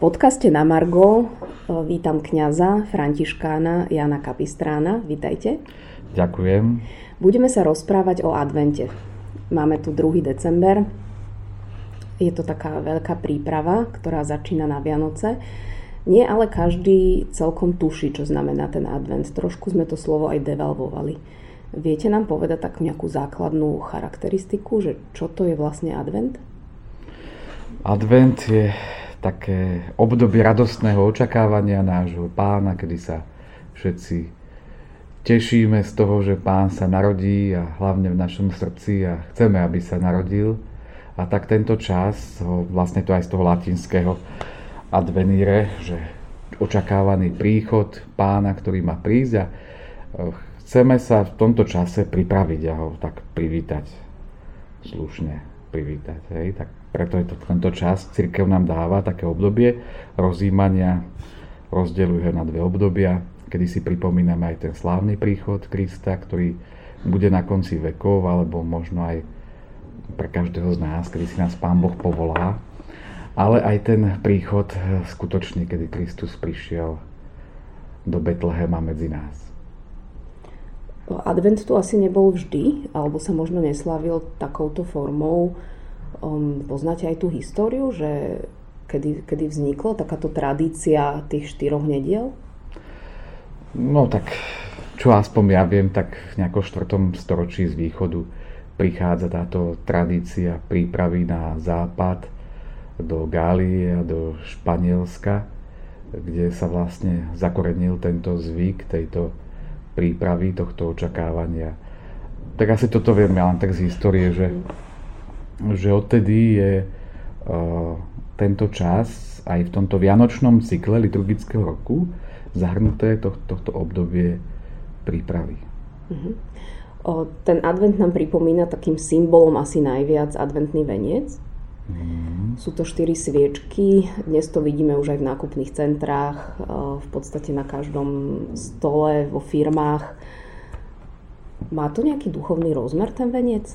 podcaste na Margo e, vítam kňaza Františkána Jana Kapistrána. Vítajte. Ďakujem. Budeme sa rozprávať o advente. Máme tu 2. december. Je to taká veľká príprava, ktorá začína na Vianoce. Nie ale každý celkom tuší, čo znamená ten advent. Trošku sme to slovo aj devalvovali. Viete nám povedať tak nejakú základnú charakteristiku, že čo to je vlastne advent? Advent je také obdobie radostného očakávania nášho pána, kedy sa všetci tešíme z toho, že pán sa narodí a hlavne v našom srdci a chceme, aby sa narodil. A tak tento čas, vlastne to aj z toho latinského advenire, že očakávaný príchod pána, ktorý má prísť a e, chceme sa v tomto čase pripraviť a ho tak privítať slušne privítať. Hej? Tak preto je to tento čas, církev nám dáva také obdobie rozímania, rozdeľuje na dve obdobia, kedy si pripomíname aj ten slávny príchod Krista, ktorý bude na konci vekov, alebo možno aj pre každého z nás, kedy si nás Pán Boh povolá, ale aj ten príchod eh, skutočne, kedy Kristus prišiel do Betlehema medzi nás. Advent tu asi nebol vždy, alebo sa možno neslávil takouto formou Um, poznáte aj tú históriu, že kedy, kedy vznikla takáto tradícia tých štyroch nediel? No tak, čo aspoň ja viem, tak v nejakom štvrtom storočí z východu prichádza táto tradícia prípravy na západ do Gálie a do Španielska, kde sa vlastne zakorenil tento zvyk, tejto prípravy, tohto očakávania. Tak asi toto viem ja len tak z histórie, že že odtedy je uh, tento čas aj v tomto vianočnom cykle liturgického roku zahrnuté to, tohto obdobie prípravy. Uh-huh. O, ten advent nám pripomína takým symbolom asi najviac adventný veniec. Sú to štyri sviečky, dnes to vidíme už aj v nákupných centrách, v podstate na každom stole, vo firmách. Má to nejaký duchovný rozmer ten veniec?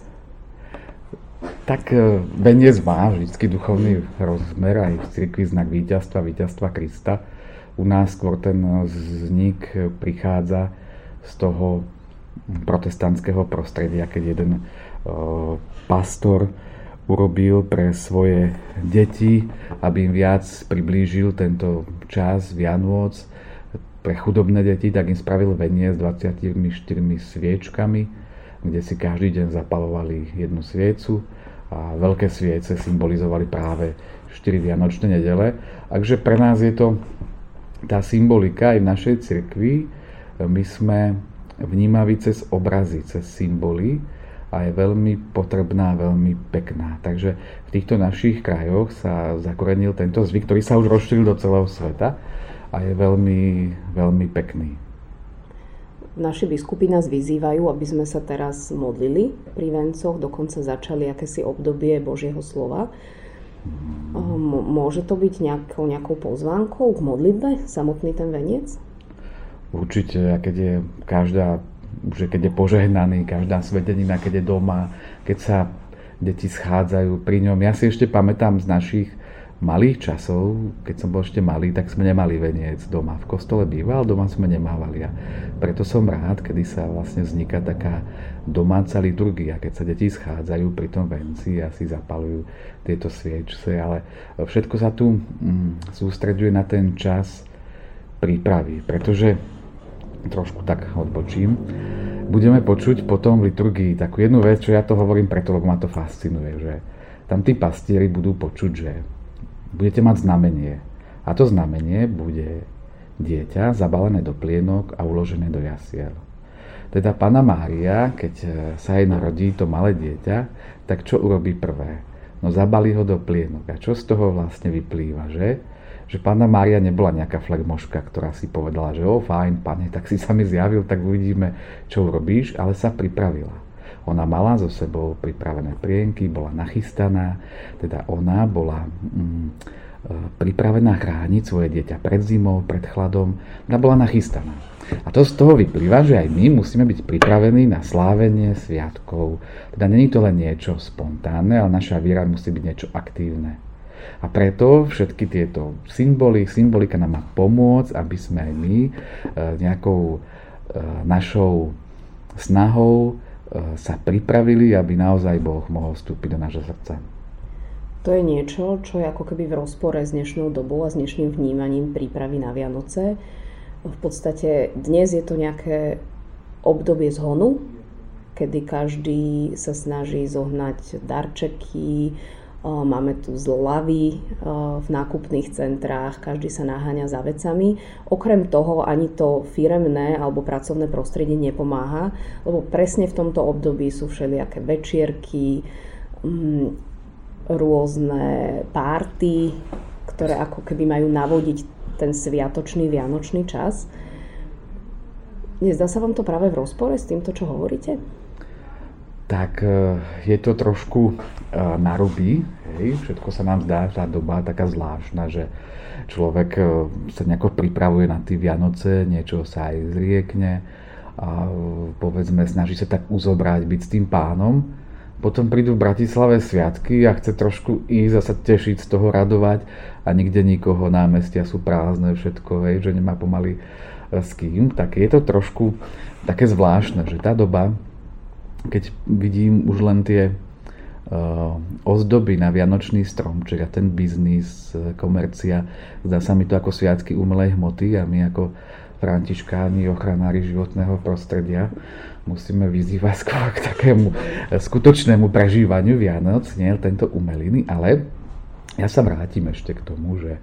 Tak e, veniec má vždy duchovný rozmer, aj v cirkvi znak víťazstva, víťazstva Krista. U nás skôr ten vznik prichádza z toho protestantského prostredia, keď jeden e, pastor urobil pre svoje deti, aby im viac priblížil tento čas Vianôc pre chudobné deti, tak im spravil venie s 24 sviečkami, kde si každý deň zapalovali jednu sviecu a veľké sviece symbolizovali práve 4 Vianočné nedele. Takže pre nás je to tá symbolika aj v našej cirkvi. My sme vnímaví cez obrazy, cez symboly a je veľmi potrebná, veľmi pekná. Takže v týchto našich krajoch sa zakorenil tento zvyk, ktorý sa už rozšíril do celého sveta a je veľmi, veľmi pekný. Naši biskupy nás vyzývajú, aby sme sa teraz modlili pri vencoch, dokonca začali akési obdobie Božieho slova. Môže to byť nejakou, nejakou pozvánkou k modlitbe, samotný ten veniec? Určite, a keď je každá, že keď je požehnaný, každá svetenina, keď je doma, keď sa deti schádzajú pri ňom. Ja si ešte pamätám z našich malých časov, keď som bol ešte malý, tak sme nemali veniec doma. V kostole býval, doma sme nemávali. A preto som rád, kedy sa vlastne vzniká taká domáca liturgia, keď sa deti schádzajú pri tom venci a si zapalujú tieto sviečce, ale všetko sa tu mm, sústreďuje na ten čas prípravy, pretože trošku tak odbočím, budeme počuť potom v liturgii takú jednu vec, čo ja to hovorím preto, lebo ma to fascinuje, že tam tí pastieri budú počuť, že budete mať znamenie. A to znamenie bude dieťa zabalené do plienok a uložené do jasiel. Teda Pana Mária, keď e, sa jej narodí to malé dieťa, tak čo urobí prvé? No zabali ho do plienok. A čo z toho vlastne vyplýva, že? Že Pána Mária nebola nejaká flegmoška, ktorá si povedala, že o fajn, pane, tak si sa mi zjavil, tak uvidíme, čo urobíš, ale sa pripravila. Ona mala so sebou pripravené prienky, bola nachystaná, teda ona bola mm, e, pripravená chrániť svoje dieťa pred zimou, pred chladom, ona bola nachystaná. A to z toho vyplýva, že aj my musíme byť pripravení na slávenie sviatkov. Teda není to len niečo spontánne, ale naša viera musí byť niečo aktívne. A preto všetky tieto symboly, symbolika nám má pomôcť, aby sme aj my e, nejakou e, našou snahou sa pripravili, aby naozaj Boh mohol vstúpiť do nášho srdca. To je niečo, čo je ako keby v rozpore s dnešnou dobou a s dnešným vnímaním prípravy na Vianoce. V podstate dnes je to nejaké obdobie zhonu, kedy každý sa snaží zohnať darčeky, máme tu zľavy v nákupných centrách, každý sa naháňa za vecami. Okrem toho ani to firemné alebo pracovné prostredie nepomáha, lebo presne v tomto období sú všelijaké večierky, mm, rôzne párty, ktoré ako keby majú navodiť ten sviatočný vianočný čas. Nezdá sa vám to práve v rozpore s týmto, čo hovoríte? Tak e, je to trošku e, narubí, hej? všetko sa nám zdá, tá doba taká zvláštna, že človek e, sa nejako pripravuje na tie Vianoce, niečo sa aj zriekne a povedzme snaží sa tak uzobrať, byť s tým pánom. Potom prídu v Bratislave sviatky a chce trošku ísť a sa tešiť z toho, radovať a nikde nikoho, námestia sú prázdne, všetko, hej, že nemá pomaly s kým, tak je to trošku také zvláštne, že tá doba, keď vidím už len tie uh, ozdoby na vianočný stromček a ten biznis, uh, komercia, zdá sa mi to ako sviatky umelej hmoty a my ako františkáni, ochranári životného prostredia musíme vyzývať skôr k takému skutočnému prežívaniu Vianoc, nie tento umeliny, ale ja sa vrátim ešte k tomu, že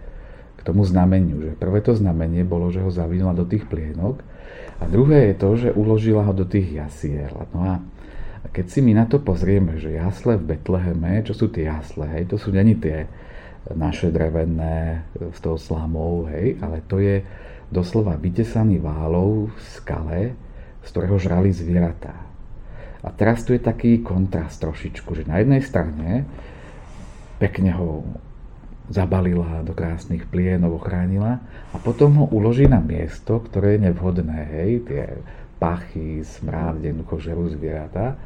k tomu znameniu, že prvé to znamenie bolo, že ho zavinula do tých plienok a druhé je to, že uložila ho do tých jasier. No a keď si my na to pozrieme, že jasle v Betleheme, čo sú tie jasle, hej, to sú není tie naše drevené s tou slamou, hej, ale to je doslova vytesaný válov v skale, z ktorého žrali zvieratá. A teraz tu je taký kontrast trošičku, že na jednej strane pekne ho zabalila do krásnych plienov, ochránila a potom ho uloží na miesto, ktoré je nevhodné, hej, tie pachy, smrád, jednoducho žerú zvieratá.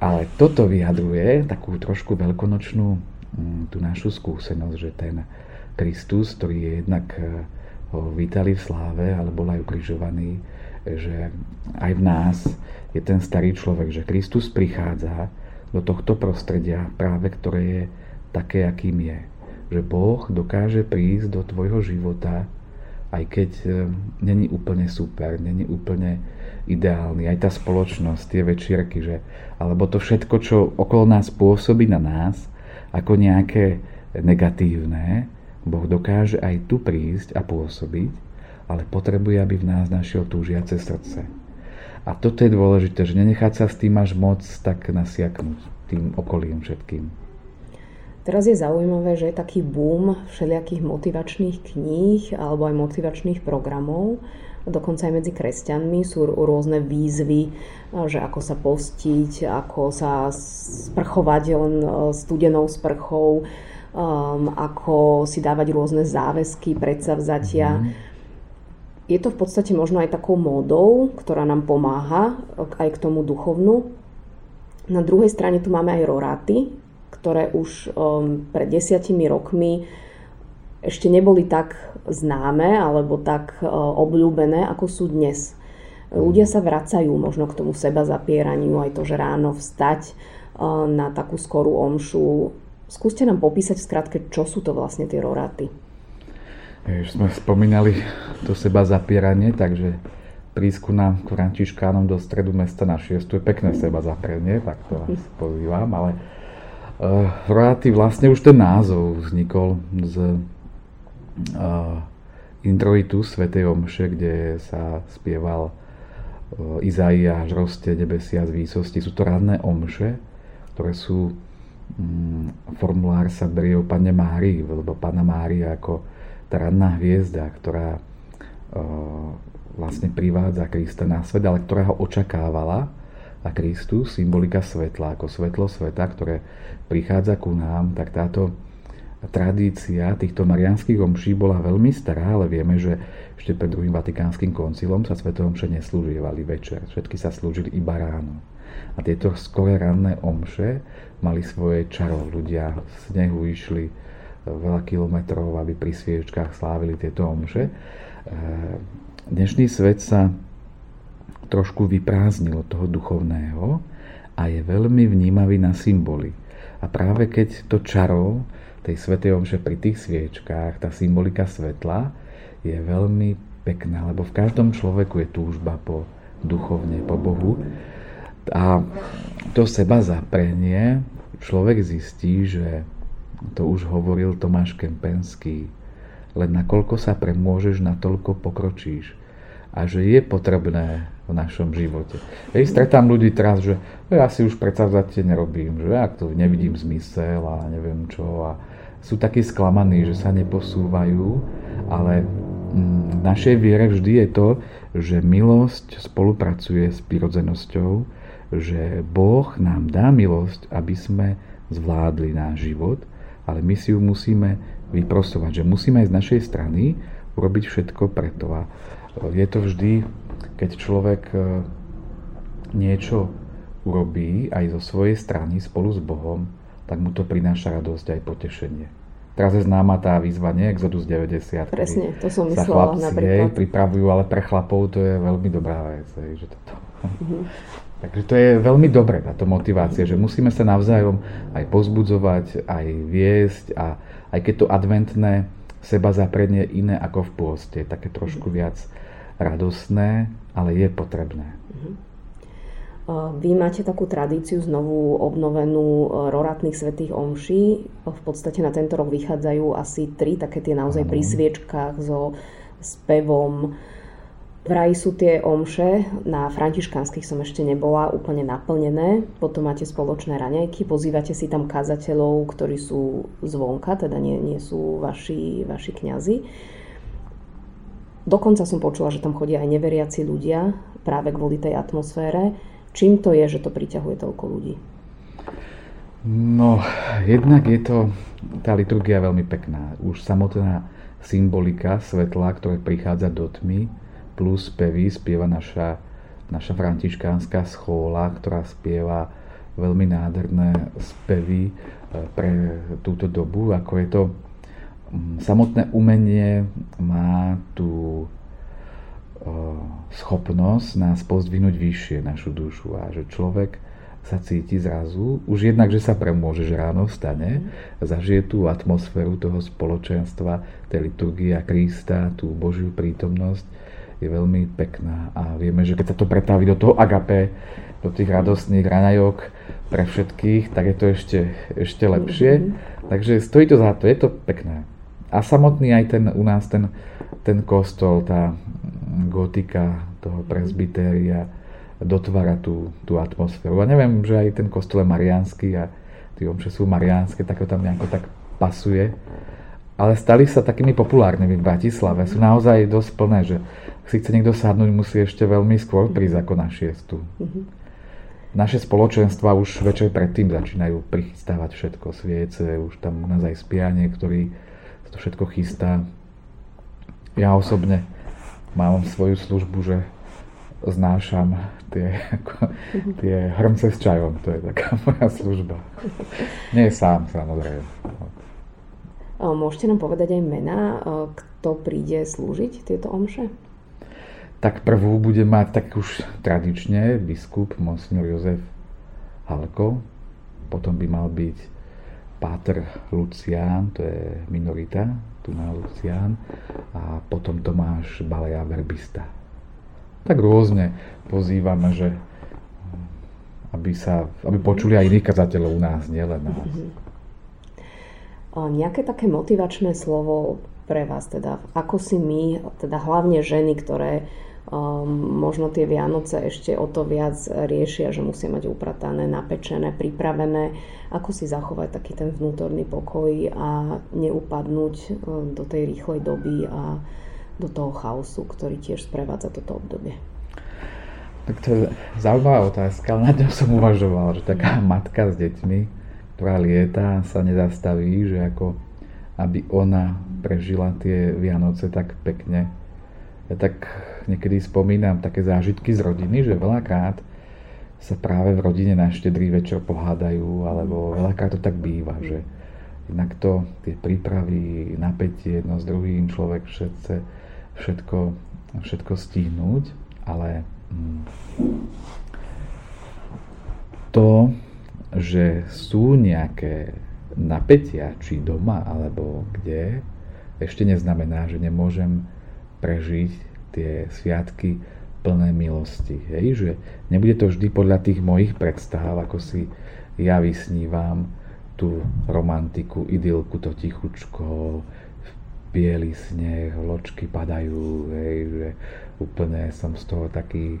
Ale toto vyjadruje takú trošku veľkonočnú mm, tú našu skúsenosť, že ten Kristus, ktorý je jednak eh, ho vítali v sláve, ale bol aj ukrižovaný, že aj v nás je ten starý človek, že Kristus prichádza do tohto prostredia práve, ktoré je také, akým je že Boh dokáže prísť do tvojho života, aj keď e, není úplne super, není úplne ideálny. Aj tá spoločnosť, tie večierky, že, alebo to všetko, čo okolo nás pôsobí na nás, ako nejaké negatívne, Boh dokáže aj tu prísť a pôsobiť, ale potrebuje, aby v nás našiel túžiace srdce. A toto je dôležité, že nenechať sa s tým až moc tak nasiaknúť tým okolím všetkým. Teraz je zaujímavé, že je taký boom všelijakých motivačných kníh alebo aj motivačných programov. Dokonca aj medzi kresťanmi sú rôzne výzvy, že ako sa postiť, ako sa sprchovať len e, studenou sprchou, um, ako si dávať rôzne záväzky, predsavzatia. Mm-hmm. Je to v podstate možno aj takou módou, ktorá nám pomáha aj k tomu duchovnu. Na druhej strane tu máme aj roráty, ktoré už um, pred desiatimi rokmi ešte neboli tak známe alebo tak uh, obľúbené, ako sú dnes. Ľudia sa vracajú možno k tomu seba zapieraniu, aj to, že ráno vstať uh, na takú skorú omšu. Skúste nám popísať v skratke, čo sú to vlastne tie roráty. Už sme spomínali to seba zapieranie, takže prísku nám Františkánom do stredu mesta na šiestu je pekné seba zapieranie, tak to vás pozývam, ale Uh, Rojáty, vlastne už ten názov vznikol z introitu Svetej Omše, kde sa spieval uh, Izaiáš, roste nebesia z výsosti. Sú to ranné omše, ktoré sú um, formulár sa berie o Pane Márii, lebo Pana Mária ako tá ranná hviezda, ktorá uh, vlastne privádza Krista na svet, ale ktorá ho očakávala a Kristus, symbolika svetla, ako svetlo sveta, ktoré prichádza ku nám, tak táto tradícia týchto marianských omší bola veľmi stará, ale vieme, že ešte pred druhým vatikánskym koncilom sa sveté omše neslúžievali večer. Všetky sa slúžili iba ráno. A tieto skore ranné omše mali svoje čaro. Ľudia z snehu išli veľa kilometrov, aby pri sviečkách slávili tieto omše. Dnešný svet sa trošku vyprázdnil od toho duchovného a je veľmi vnímavý na symboly. A práve keď to čaro tej svetej omše pri tých sviečkách, tá symbolika svetla je veľmi pekná, lebo v každom človeku je túžba po duchovne, po Bohu. A to seba zaprenie človek zistí, že to už hovoril Tomáš Kempenský, len nakoľko sa premôžeš, natoľko pokročíš. A že je potrebné v našom živote. Hej, stretám ľudí teraz, že ja si už predsavzatie nerobím, že ja to nevidím zmysel a neviem čo. A sú takí sklamaní, že sa neposúvajú, ale mm, v našej viere vždy je to, že milosť spolupracuje s prirodzenosťou, že Boh nám dá milosť, aby sme zvládli náš život, ale my si ju musíme vyprosovať, že musíme aj z našej strany urobiť všetko preto. A je to vždy keď človek e, niečo urobí aj zo svojej strany spolu s Bohom, tak mu to prináša radosť aj potešenie. Teraz je známa tá výzva, nie Exodus 90. Presne, to som myslela napríklad. Jej, pripravujú, ale pre chlapov to je veľmi dobrá vec. Hej, že toto. Mm-hmm. Takže to je veľmi dobré, táto motivácia, že musíme sa navzájom aj pozbudzovať, aj viesť a aj keď to adventné seba zapredne iné ako v pôste, také trošku mhm. viac radosné, ale je potrebné. Mhm. Vy máte takú tradíciu znovu obnovenú e, roratných svetých omší. V podstate na tento rok vychádzajú asi tri také tie naozaj pri sviečkách so spevom. Vraj sú tie omše, na františkánskych som ešte nebola, úplne naplnené. Potom máte spoločné raňajky, pozývate si tam kazateľov, ktorí sú zvonka, teda nie, nie sú vaši, vaši kňazi. Dokonca som počula, že tam chodia aj neveriaci ľudia práve kvôli tej atmosfére. Čím to je, že to priťahuje toľko ľudí? No, jednak je to, tá liturgia veľmi pekná. Už samotná symbolika svetla, ktoré prichádza do tmy, plus spevy, spieva naša, naša františkánska schóla, ktorá spieva veľmi nádherné spevy eh, pre túto dobu, ako je to Mm, samotné umenie má tú schopnosť nás pozdvihnúť vyššie našu dušu a že človek sa cíti zrazu, už jednak, že sa premôže, že ráno vstane, mm. zažije tú atmosféru toho spoločenstva, tej liturgie Krista, tú Božiu prítomnosť, je veľmi pekná. A vieme, že keď sa to pretaví do toho agape, do tých radostných raňajok pre všetkých, tak je to ešte, ešte lepšie. Mm-hmm. Takže stojí to za to, je to pekné a samotný aj ten u nás ten, ten kostol, tá gotika toho presbytéria dotvára tú, tú atmosféru. A neviem, že aj ten kostol je mariánsky a tí omše sú mariánske, tak ho tam nejako tak pasuje. Ale stali sa takými populárnymi v Bratislave. Sú naozaj dosť plné, že si chce niekto sadnúť, musí ešte veľmi skôr prísť ako na šiestu. Naše spoločenstva už večer predtým začínajú prichystávať všetko, sviece, už tam u nás aj spianie, ktorý to všetko chystá. Ja osobne mám svoju službu, že znášam tie, tie hrmce s čajom. To je taká moja služba. Nie sám, samozrejme. Môžete nám povedať aj mená, kto príde slúžiť tieto omše? Tak prvú bude mať tak už tradične biskup Monsignor Jozef Halko. Potom by mal byť Páter Lucián, to je minorita, tu má Lucián, a potom Tomáš Baleja Verbista. Tak rôzne pozývame, že aby, sa, aby počuli aj iných kazateľov u nás, nielen nás. Mm-hmm. Nejaké také motivačné slovo pre vás, teda ako si my, teda hlavne ženy, ktoré možno tie Vianoce ešte o to viac riešia, že musia mať upratané, napečené, pripravené. Ako si zachovať taký ten vnútorný pokoj a neupadnúť uh, do tej rýchlej doby a do toho chaosu, ktorý tiež sprevádza toto obdobie. Tak to je zaujímavá otázka, ale nad ňou som uvažoval, že taká matka s deťmi, ktorá lieta, sa nezastaví, že ako aby ona prežila tie Vianoce tak pekne. Ja tak niekedy spomínam také zážitky z rodiny, že veľakrát sa práve v rodine na štedrý večer pohádajú, alebo veľakrát to tak býva, že jednak to, tie prípravy, napätie jedno s druhým, človek všetce, všetko, všetko stihnúť, ale mm, to, že sú nejaké napätia, či doma, alebo kde, ešte neznamená, že nemôžem prežiť tie sviatky plné milosti. Hej? Že nebude to vždy podľa tých mojich predstav, ako si ja vysnívam tú romantiku, idylku, to tichučko, biely sneh, ločky padajú, hej, že úplne som z toho taký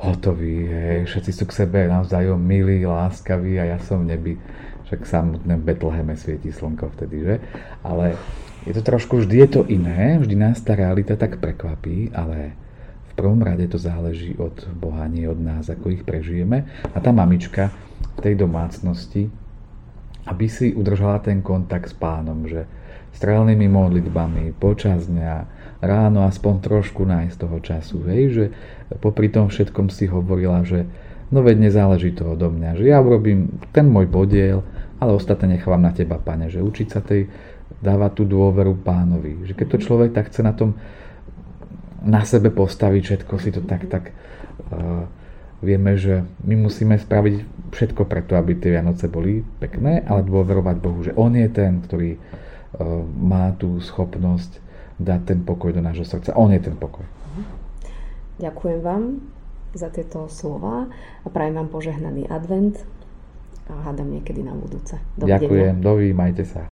hotový, hej, všetci sú k sebe navzájom milí, láskaví a ja som v však samotné Betleheme svieti slnko vtedy, že? Ale je to trošku, vždy je to iné, vždy nás tá realita tak prekvapí, ale v prvom rade to záleží od Boha, nie od nás, ako ich prežijeme. A tá mamička v tej domácnosti, aby si udržala ten kontakt s pánom, že strelnými modlitbami počas dňa, ráno aspoň trošku nájsť toho času, hej, že popri tom všetkom si hovorila, že no veď nezáleží to odo mňa, že ja urobím ten môj podiel, ale ostatné nechávam na teba, pane, že učiť sa tej dávať tú dôveru pánovi, že keď to človek tak chce na tom na sebe postaviť všetko si to tak, tak uh, vieme, že my musíme spraviť všetko preto, aby tie Vianoce boli pekné, ale dôverovať Bohu, že On je ten, ktorý uh, má tú schopnosť dať ten pokoj do nášho srdca. On je ten pokoj. Ďakujem vám za tieto slova a prajem vám požehnaný advent a hádam niekedy na budúce. Dovidenia. Ďakujem, doví, majte sa.